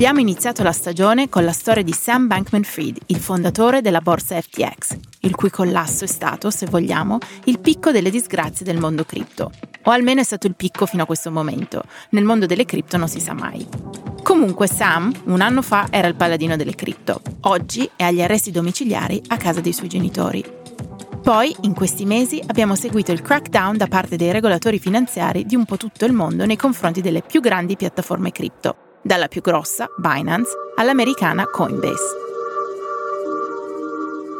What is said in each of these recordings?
Abbiamo iniziato la stagione con la storia di Sam Bankman Fried, il fondatore della borsa FTX, il cui collasso è stato, se vogliamo, il picco delle disgrazie del mondo cripto. O almeno è stato il picco fino a questo momento. Nel mondo delle cripto non si sa mai. Comunque Sam, un anno fa, era il paladino delle cripto. Oggi è agli arresti domiciliari a casa dei suoi genitori. Poi, in questi mesi, abbiamo seguito il crackdown da parte dei regolatori finanziari di un po' tutto il mondo nei confronti delle più grandi piattaforme cripto dalla più grossa, Binance, all'americana Coinbase.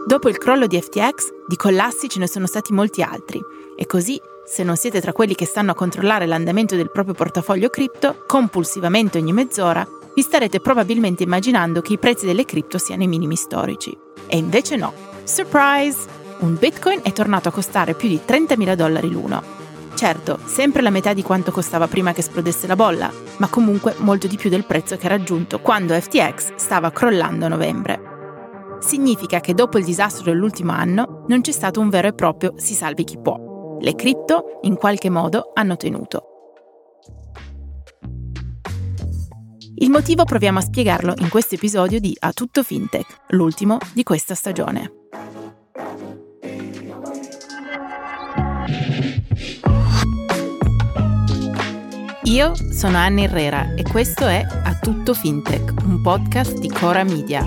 Dopo il crollo di FTX, di collassi ce ne sono stati molti altri e così, se non siete tra quelli che stanno a controllare l'andamento del proprio portafoglio cripto, compulsivamente ogni mezz'ora, vi starete probabilmente immaginando che i prezzi delle cripto siano ai minimi storici. E invece no. Surprise! Un Bitcoin è tornato a costare più di 30.000 dollari l'uno Certo, sempre la metà di quanto costava prima che esplodesse la bolla, ma comunque molto di più del prezzo che ha raggiunto quando FTX stava crollando a novembre. Significa che dopo il disastro dell'ultimo anno non c'è stato un vero e proprio si salvi chi può. Le cripto, in qualche modo, hanno tenuto. Il motivo proviamo a spiegarlo in questo episodio di A Tutto Fintech, l'ultimo di questa stagione. Io sono Anna Herrera e questo è A Tutto Fintech, un podcast di Cora Media.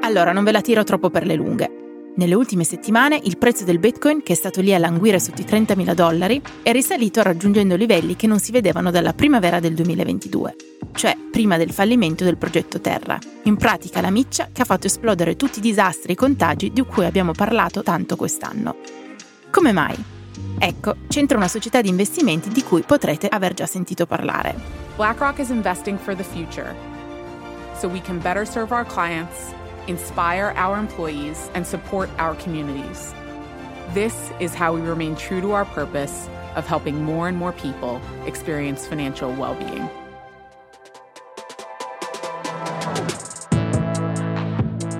Allora, non ve la tiro troppo per le lunghe. Nelle ultime settimane il prezzo del Bitcoin, che è stato lì a languire sotto i 30.000 dollari, è risalito raggiungendo livelli che non si vedevano dalla primavera del 2022, cioè prima del fallimento del progetto Terra. In pratica la miccia che ha fatto esplodere tutti i disastri e i contagi di cui abbiamo parlato tanto quest'anno. Come mai? Ecco, c'entra una società di investimenti di cui potrete aver già sentito parlare. BlackRock is investing for the future, so we can better serve our clients inspire our employees, and support our communities. This is how we remain true to our purpose of helping more and more people experience financial well being.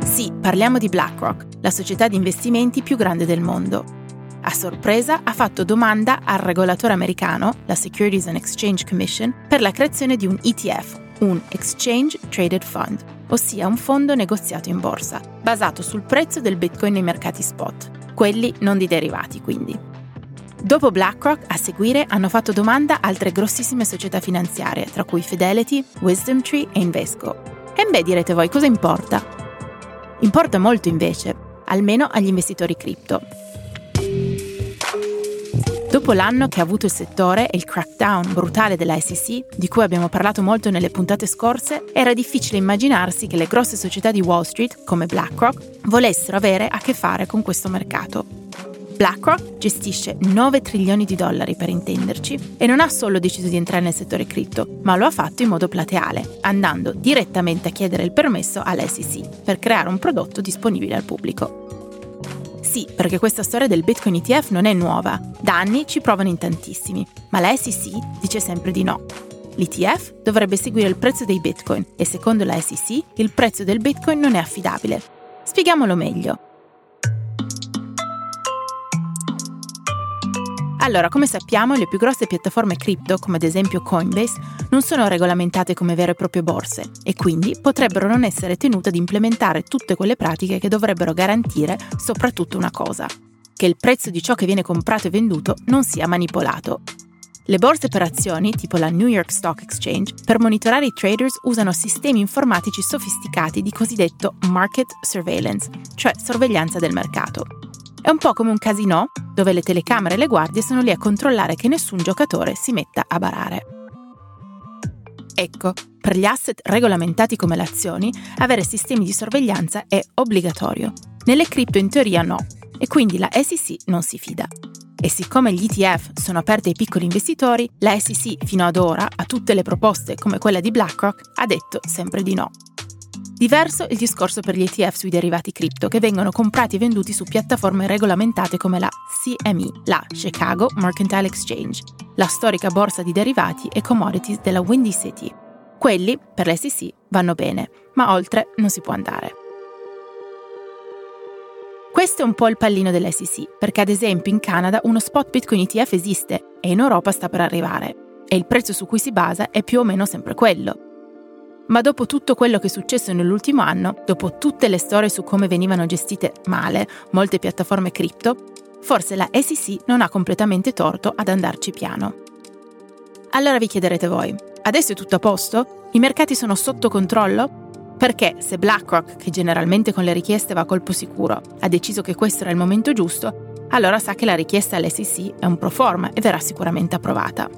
Sì, parliamo di BlackRock, la società di investimenti più grande del mondo. A sorpresa ha fatto domanda al regolatore americano, la Securities and Exchange Commission, per la creazione di un ETF, un Exchange Traded Fund, ossia un fondo negoziato in borsa, basato sul prezzo del Bitcoin nei mercati spot, quelli non di derivati quindi. Dopo BlackRock, a seguire hanno fatto domanda altre grossissime società finanziarie, tra cui Fidelity, WisdomTree e Invesco. E beh, direte voi, cosa importa? Importa molto invece, almeno agli investitori cripto, Dopo l'anno che ha avuto il settore e il crackdown brutale della SEC, di cui abbiamo parlato molto nelle puntate scorse, era difficile immaginarsi che le grosse società di Wall Street, come BlackRock, volessero avere a che fare con questo mercato. BlackRock gestisce 9 trilioni di dollari per intenderci e non ha solo deciso di entrare nel settore cripto, ma lo ha fatto in modo plateale, andando direttamente a chiedere il permesso all'SEC per creare un prodotto disponibile al pubblico. Sì, perché questa storia del Bitcoin ETF non è nuova. Da anni ci provano in tantissimi, ma la SEC dice sempre di no. L'ETF dovrebbe seguire il prezzo dei Bitcoin e secondo la SEC il prezzo del Bitcoin non è affidabile. Spieghiamolo meglio. Allora, come sappiamo, le più grosse piattaforme cripto, come ad esempio Coinbase, non sono regolamentate come vere e proprie borse e quindi potrebbero non essere tenute ad implementare tutte quelle pratiche che dovrebbero garantire soprattutto una cosa, che il prezzo di ciò che viene comprato e venduto non sia manipolato. Le borse per azioni, tipo la New York Stock Exchange, per monitorare i traders usano sistemi informatici sofisticati di cosiddetto market surveillance, cioè sorveglianza del mercato. È un po' come un casino dove le telecamere e le guardie sono lì a controllare che nessun giocatore si metta a barare. Ecco, per gli asset regolamentati come le azioni, avere sistemi di sorveglianza è obbligatorio. Nelle cripto in teoria no, e quindi la SEC non si fida. E siccome gli ETF sono aperti ai piccoli investitori, la SEC fino ad ora a tutte le proposte come quella di BlackRock ha detto sempre di no. Diverso il discorso per gli ETF sui derivati cripto che vengono comprati e venduti su piattaforme regolamentate come la CME, la Chicago Mercantile Exchange, la storica borsa di derivati e commodities della Windy City. Quelli, per l'SEC, vanno bene, ma oltre non si può andare. Questo è un po' il pallino dell'SEC, perché ad esempio in Canada uno spot Bitcoin ETF esiste e in Europa sta per arrivare, e il prezzo su cui si basa è più o meno sempre quello. Ma dopo tutto quello che è successo nell'ultimo anno, dopo tutte le storie su come venivano gestite male molte piattaforme cripto, forse la SEC non ha completamente torto ad andarci piano. Allora vi chiederete voi, adesso è tutto a posto? I mercati sono sotto controllo? Perché se BlackRock, che generalmente con le richieste va a colpo sicuro, ha deciso che questo era il momento giusto, allora sa che la richiesta all'SEC è un pro forma e verrà sicuramente approvata.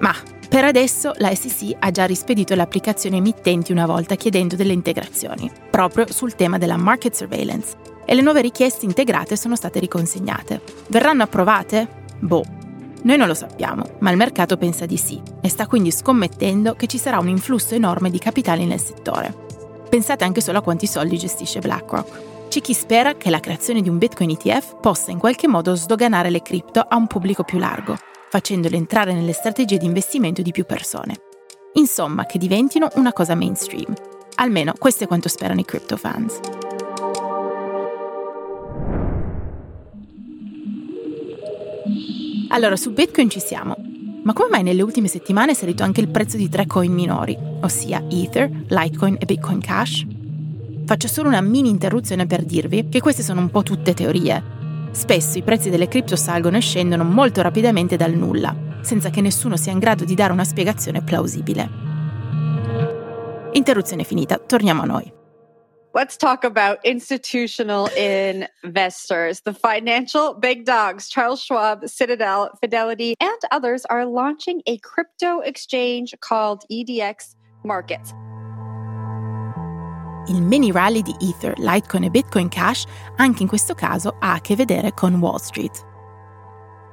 Ma per adesso la SEC ha già rispedito le applicazioni emittenti una volta chiedendo delle integrazioni, proprio sul tema della market surveillance, e le nuove richieste integrate sono state riconsegnate. Verranno approvate? Boh. Noi non lo sappiamo, ma il mercato pensa di sì e sta quindi scommettendo che ci sarà un influsso enorme di capitali nel settore. Pensate anche solo a quanti soldi gestisce BlackRock. C'è chi spera che la creazione di un Bitcoin ETF possa in qualche modo sdoganare le cripto a un pubblico più largo, facendole entrare nelle strategie di investimento di più persone. Insomma, che diventino una cosa mainstream. Almeno questo è quanto sperano i crypto fans. Allora, su Bitcoin ci siamo. Ma come mai nelle ultime settimane è salito anche il prezzo di tre coin minori, ossia Ether, Litecoin e Bitcoin Cash? Faccio solo una mini interruzione per dirvi che queste sono un po' tutte teorie. Spesso i prezzi delle cripto salgono e scendono molto rapidamente dal nulla, senza che nessuno sia in grado di dare una spiegazione plausibile. Interruzione finita, torniamo a noi. Let's talk about institutional investors. The financial big dogs, Charles Schwab, Citadel, Fidelity, and others are launching a crypto exchange called EDX Markets. Il mini rally di Ether, Litecoin e Bitcoin Cash anche in questo caso ha a che vedere con Wall Street.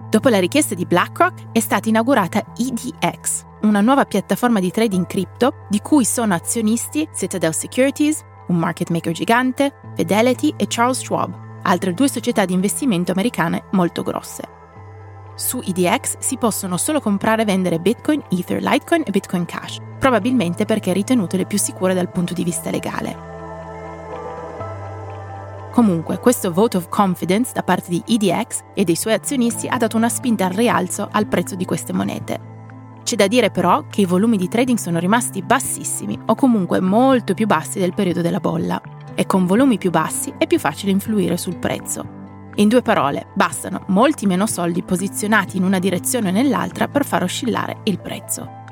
Dopo la richiesta di BlackRock è stata inaugurata EDX, una nuova piattaforma di trading cripto di cui sono azionisti Citadel Securities, un market maker gigante, Fidelity e Charles Schwab, altre due società di investimento americane molto grosse. Su EDX si possono solo comprare e vendere Bitcoin, Ether, Litecoin e Bitcoin Cash, probabilmente perché ritenute le più sicure dal punto di vista legale. Comunque, questo vote of confidence da parte di EDX e dei suoi azionisti ha dato una spinta al rialzo al prezzo di queste monete, c'è da dire però che i volumi di trading sono rimasti bassissimi o comunque molto più bassi del periodo della bolla e con volumi più bassi è più facile influire sul prezzo. In due parole, bastano molti meno soldi posizionati in una direzione o nell'altra per far oscillare il prezzo.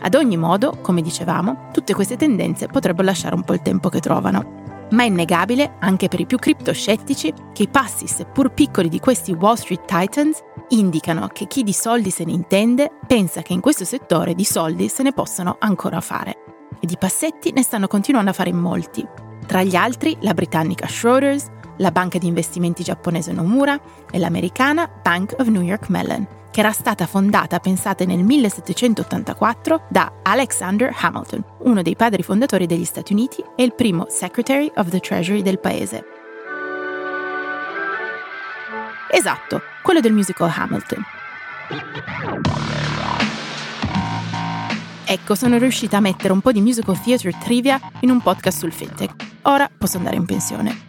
Ad ogni modo, come dicevamo, tutte queste tendenze potrebbero lasciare un po' il tempo che trovano ma è innegabile, anche per i più criptoscettici, che i passi, seppur piccoli, di questi Wall Street Titans indicano che chi di soldi se ne intende pensa che in questo settore di soldi se ne possano ancora fare. E di passetti ne stanno continuando a fare in molti. Tra gli altri la britannica Schroders, la banca di investimenti giapponese Nomura e l'americana Bank of New York Mellon, che era stata fondata, pensate, nel 1784 da Alexander Hamilton, uno dei padri fondatori degli Stati Uniti e il primo Secretary of the Treasury del paese. Esatto, quello del musical Hamilton. Ecco, sono riuscita a mettere un po' di musical theater trivia in un podcast sul fintech. Ora posso andare in pensione.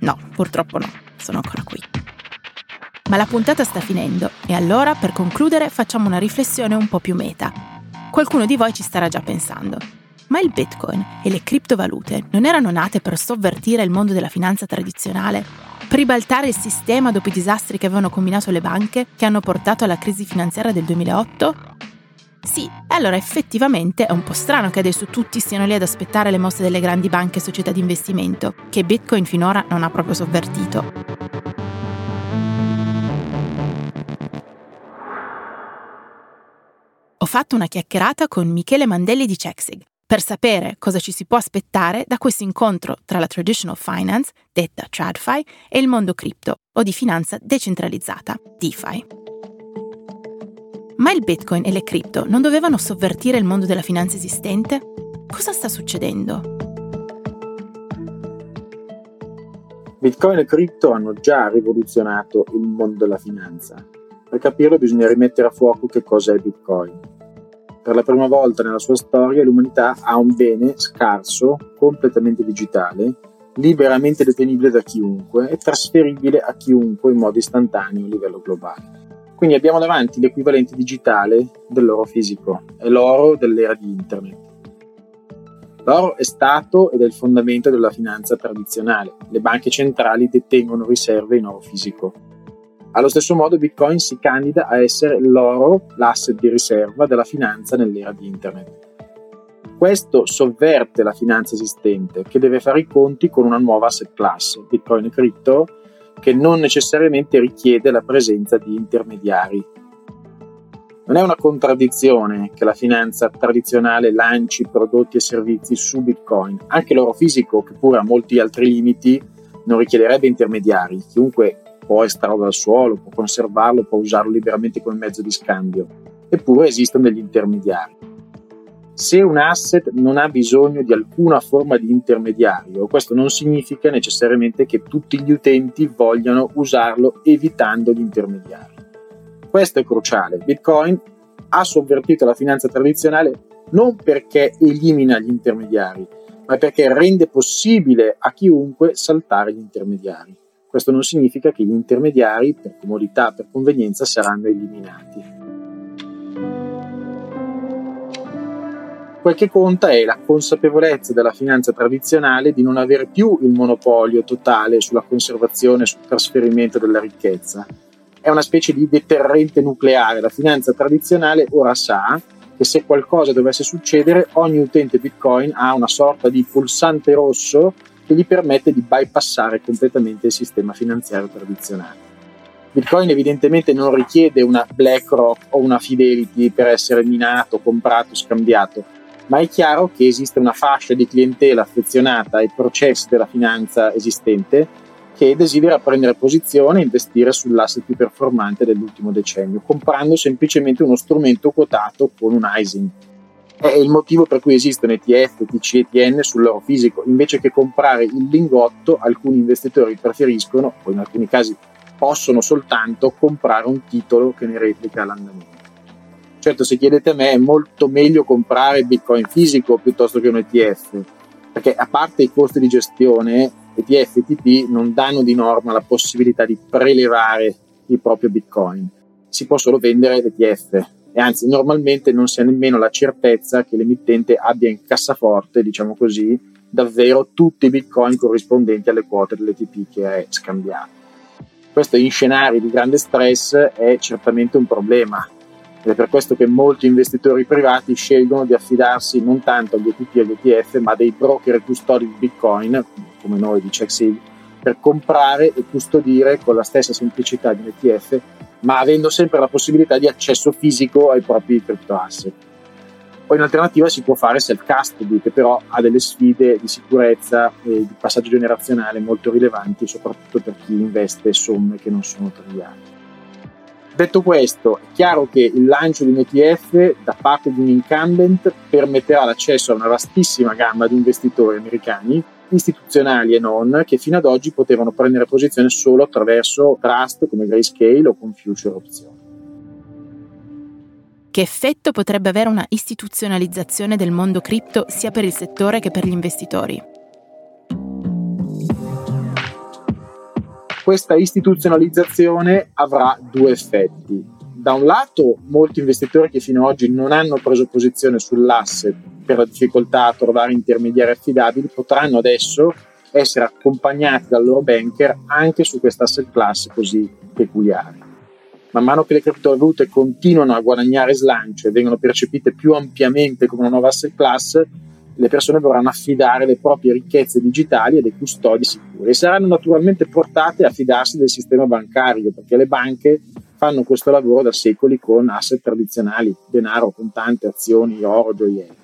No, purtroppo no, sono ancora qui. Ma la puntata sta finendo e allora, per concludere, facciamo una riflessione un po' più meta. Qualcuno di voi ci starà già pensando. Ma il Bitcoin e le criptovalute non erano nate per sovvertire il mondo della finanza tradizionale? Per ribaltare il sistema dopo i disastri che avevano combinato le banche che hanno portato alla crisi finanziaria del 2008? Sì, allora effettivamente è un po' strano che adesso tutti stiano lì ad aspettare le mosse delle grandi banche e società di investimento, che Bitcoin finora non ha proprio sovvertito. ho fatto una chiacchierata con Michele Mandelli di Chexig per sapere cosa ci si può aspettare da questo incontro tra la traditional finance, detta TradFi, e il mondo cripto o di finanza decentralizzata, DeFi. Ma il Bitcoin e le cripto non dovevano sovvertire il mondo della finanza esistente? Cosa sta succedendo? Bitcoin e cripto hanno già rivoluzionato il mondo della finanza. Per capirlo bisogna rimettere a fuoco che cosa è Bitcoin. Per la prima volta nella sua storia l'umanità ha un bene scarso, completamente digitale, liberamente detenibile da chiunque e trasferibile a chiunque in modo istantaneo a livello globale. Quindi abbiamo davanti l'equivalente digitale dell'oro fisico, è l'oro dell'era di Internet. L'oro è stato ed è il fondamento della finanza tradizionale. Le banche centrali detengono riserve in oro fisico. Allo stesso modo Bitcoin si candida a essere l'oro, l'asset di riserva della finanza nell'era di Internet. Questo sovverte la finanza esistente che deve fare i conti con una nuova asset class, Bitcoin e Crypto, che non necessariamente richiede la presenza di intermediari. Non è una contraddizione che la finanza tradizionale lanci prodotti e servizi su Bitcoin. Anche l'oro fisico, che pure ha molti altri limiti, non richiederebbe intermediari. Chiunque può estrarlo dal suolo, può conservarlo, può usarlo liberamente come mezzo di scambio. Eppure esistono degli intermediari. Se un asset non ha bisogno di alcuna forma di intermediario, questo non significa necessariamente che tutti gli utenti vogliano usarlo evitando gli intermediari. Questo è cruciale. Bitcoin ha sovvertito la finanza tradizionale non perché elimina gli intermediari, ma perché rende possibile a chiunque saltare gli intermediari. Questo non significa che gli intermediari, per comodità, per convenienza, saranno eliminati. Quel che conta è la consapevolezza della finanza tradizionale di non avere più il monopolio totale sulla conservazione e sul trasferimento della ricchezza. È una specie di deterrente nucleare. La finanza tradizionale ora sa che se qualcosa dovesse succedere, ogni utente Bitcoin ha una sorta di pulsante rosso che gli permette di bypassare completamente il sistema finanziario tradizionale. Bitcoin evidentemente non richiede una BlackRock o una Fidelity per essere minato, comprato, scambiato ma è chiaro che esiste una fascia di clientela affezionata ai processi della finanza esistente che desidera prendere posizione e investire sull'asset più performante dell'ultimo decennio, comprando semplicemente uno strumento quotato con un ISIN. È il motivo per cui esistono ETF, TC e TN sull'oro fisico. Invece che comprare il lingotto, alcuni investitori preferiscono, o in alcuni casi possono soltanto, comprare un titolo che ne replica l'andamento. Certo, se chiedete a me, è molto meglio comprare Bitcoin fisico piuttosto che un ETF, perché a parte i costi di gestione, ETF e TP non danno di norma la possibilità di prelevare il proprio Bitcoin. Si può solo vendere l'ETF e anzi normalmente non si ha nemmeno la certezza che l'emittente abbia in cassaforte, diciamo così, davvero tutti i Bitcoin corrispondenti alle quote dell'ETP che è scambiato. Questo in scenari di grande stress è certamente un problema, ed è per questo che molti investitori privati scelgono di affidarsi non tanto agli ETP e agli ETF, ma dei broker e custodi di Bitcoin, come noi di CheckSeed, per comprare e custodire con la stessa semplicità di un ETF, ma avendo sempre la possibilità di accesso fisico ai propri cryptoasset. Poi in alternativa si può fare self-custody, che però ha delle sfide di sicurezza e di passaggio generazionale molto rilevanti, soprattutto per chi investe somme che non sono triviali. Detto questo, è chiaro che il lancio di un ETF da parte di un incumbent permetterà l'accesso a una vastissima gamma di investitori americani, istituzionali e non, che fino ad oggi potevano prendere posizione solo attraverso trust come Grayscale o con future opzioni. Che effetto potrebbe avere una istituzionalizzazione del mondo cripto sia per il settore che per gli investitori? Questa istituzionalizzazione avrà due effetti. Da un lato, molti investitori che fino ad oggi non hanno preso posizione sull'asset per la difficoltà a trovare intermediari affidabili potranno adesso essere accompagnati dal loro banker anche su questa asset class così peculiare. Man mano che le criptovalute continuano a guadagnare slancio e vengono percepite più ampiamente come una nuova asset class, le persone vorranno affidare le proprie ricchezze digitali a dei custodi sicuri e saranno naturalmente portate a fidarsi del sistema bancario perché le banche fanno questo lavoro da secoli con asset tradizionali, denaro, contante, azioni, oro, gioielli.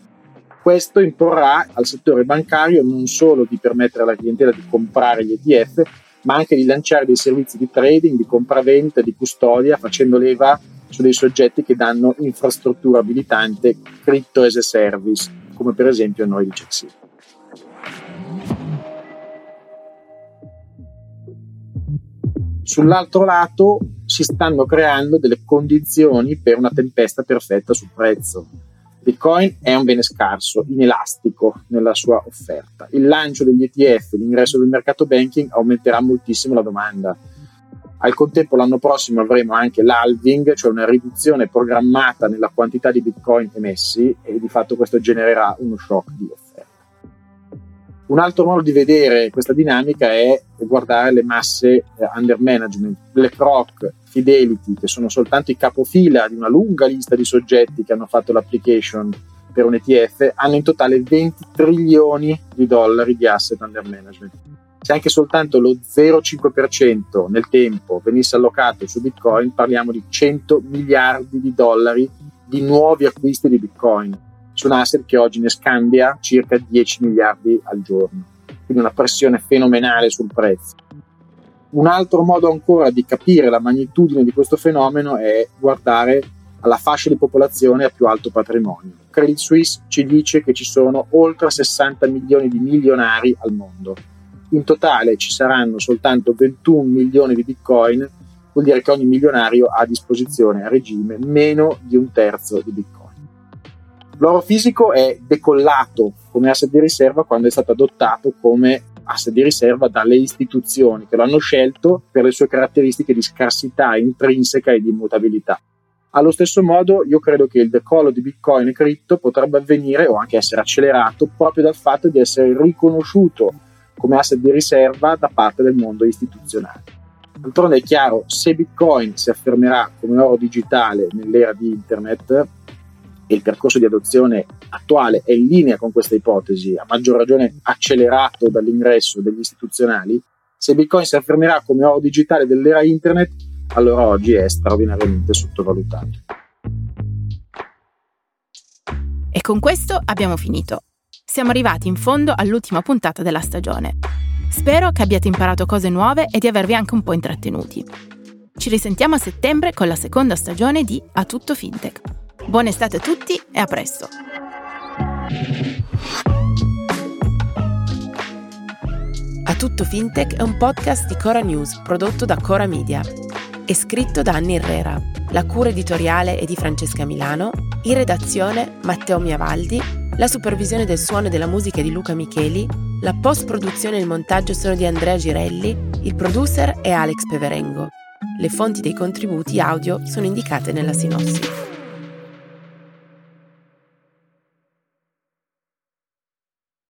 Questo imporrà al settore bancario non solo di permettere alla clientela di comprare gli ETF, ma anche di lanciare dei servizi di trading, di compraventa, di custodia, facendo leva su dei soggetti che danno infrastruttura abilitante, crypto as a service, come per esempio noi di CheckSeed. Sull'altro lato si stanno creando delle condizioni per una tempesta perfetta sul prezzo. Bitcoin è un bene scarso, inelastico nella sua offerta. Il lancio degli ETF, l'ingresso del mercato banking aumenterà moltissimo la domanda. Al contempo l'anno prossimo avremo anche l'halving, cioè una riduzione programmata nella quantità di bitcoin emessi e di fatto questo genererà uno shock di offerta. Un altro modo di vedere questa dinamica è guardare le masse eh, under management. BlackRock, Fidelity, che sono soltanto i capofila di una lunga lista di soggetti che hanno fatto l'application per un ETF, hanno in totale 20 trilioni di dollari di asset under management. Se anche soltanto lo 0,5% nel tempo venisse allocato su Bitcoin, parliamo di 100 miliardi di dollari di nuovi acquisti di Bitcoin su un asset che oggi ne scambia circa 10 miliardi al giorno. Quindi una pressione fenomenale sul prezzo. Un altro modo ancora di capire la magnitudine di questo fenomeno è guardare alla fascia di popolazione a più alto patrimonio. Credit Suisse ci dice che ci sono oltre 60 milioni di milionari al mondo. In totale ci saranno soltanto 21 milioni di bitcoin, vuol dire che ogni milionario ha a disposizione a regime meno di un terzo di bitcoin. L'oro fisico è decollato come asset di riserva quando è stato adottato come asset di riserva dalle istituzioni che lo hanno scelto per le sue caratteristiche di scarsità intrinseca e di immutabilità. Allo stesso modo, io credo che il decollo di Bitcoin e cripto potrebbe avvenire o anche essere accelerato proprio dal fatto di essere riconosciuto come asset di riserva da parte del mondo istituzionale. D'altronde è chiaro, se Bitcoin si affermerà come oro digitale nell'era di Internet, e il percorso di adozione attuale è in linea con questa ipotesi, a maggior ragione accelerato dall'ingresso degli istituzionali, se Bitcoin si affermerà come oro digitale dell'era internet, allora oggi è straordinariamente sottovalutato. E con questo abbiamo finito. Siamo arrivati in fondo all'ultima puntata della stagione. Spero che abbiate imparato cose nuove e di avervi anche un po' intrattenuti. Ci risentiamo a settembre con la seconda stagione di A Tutto Fintech. Buona estate a tutti e a presto! A Tutto Fintech è un podcast di Cora News prodotto da Cora Media. È scritto da Anni Herrera. La cura editoriale è di Francesca Milano, in redazione Matteo Miavaldi, la supervisione del suono e della musica è di Luca Micheli, la post-produzione e il montaggio sono di Andrea Girelli, il producer è Alex Peverengo. Le fonti dei contributi audio sono indicate nella sinossi.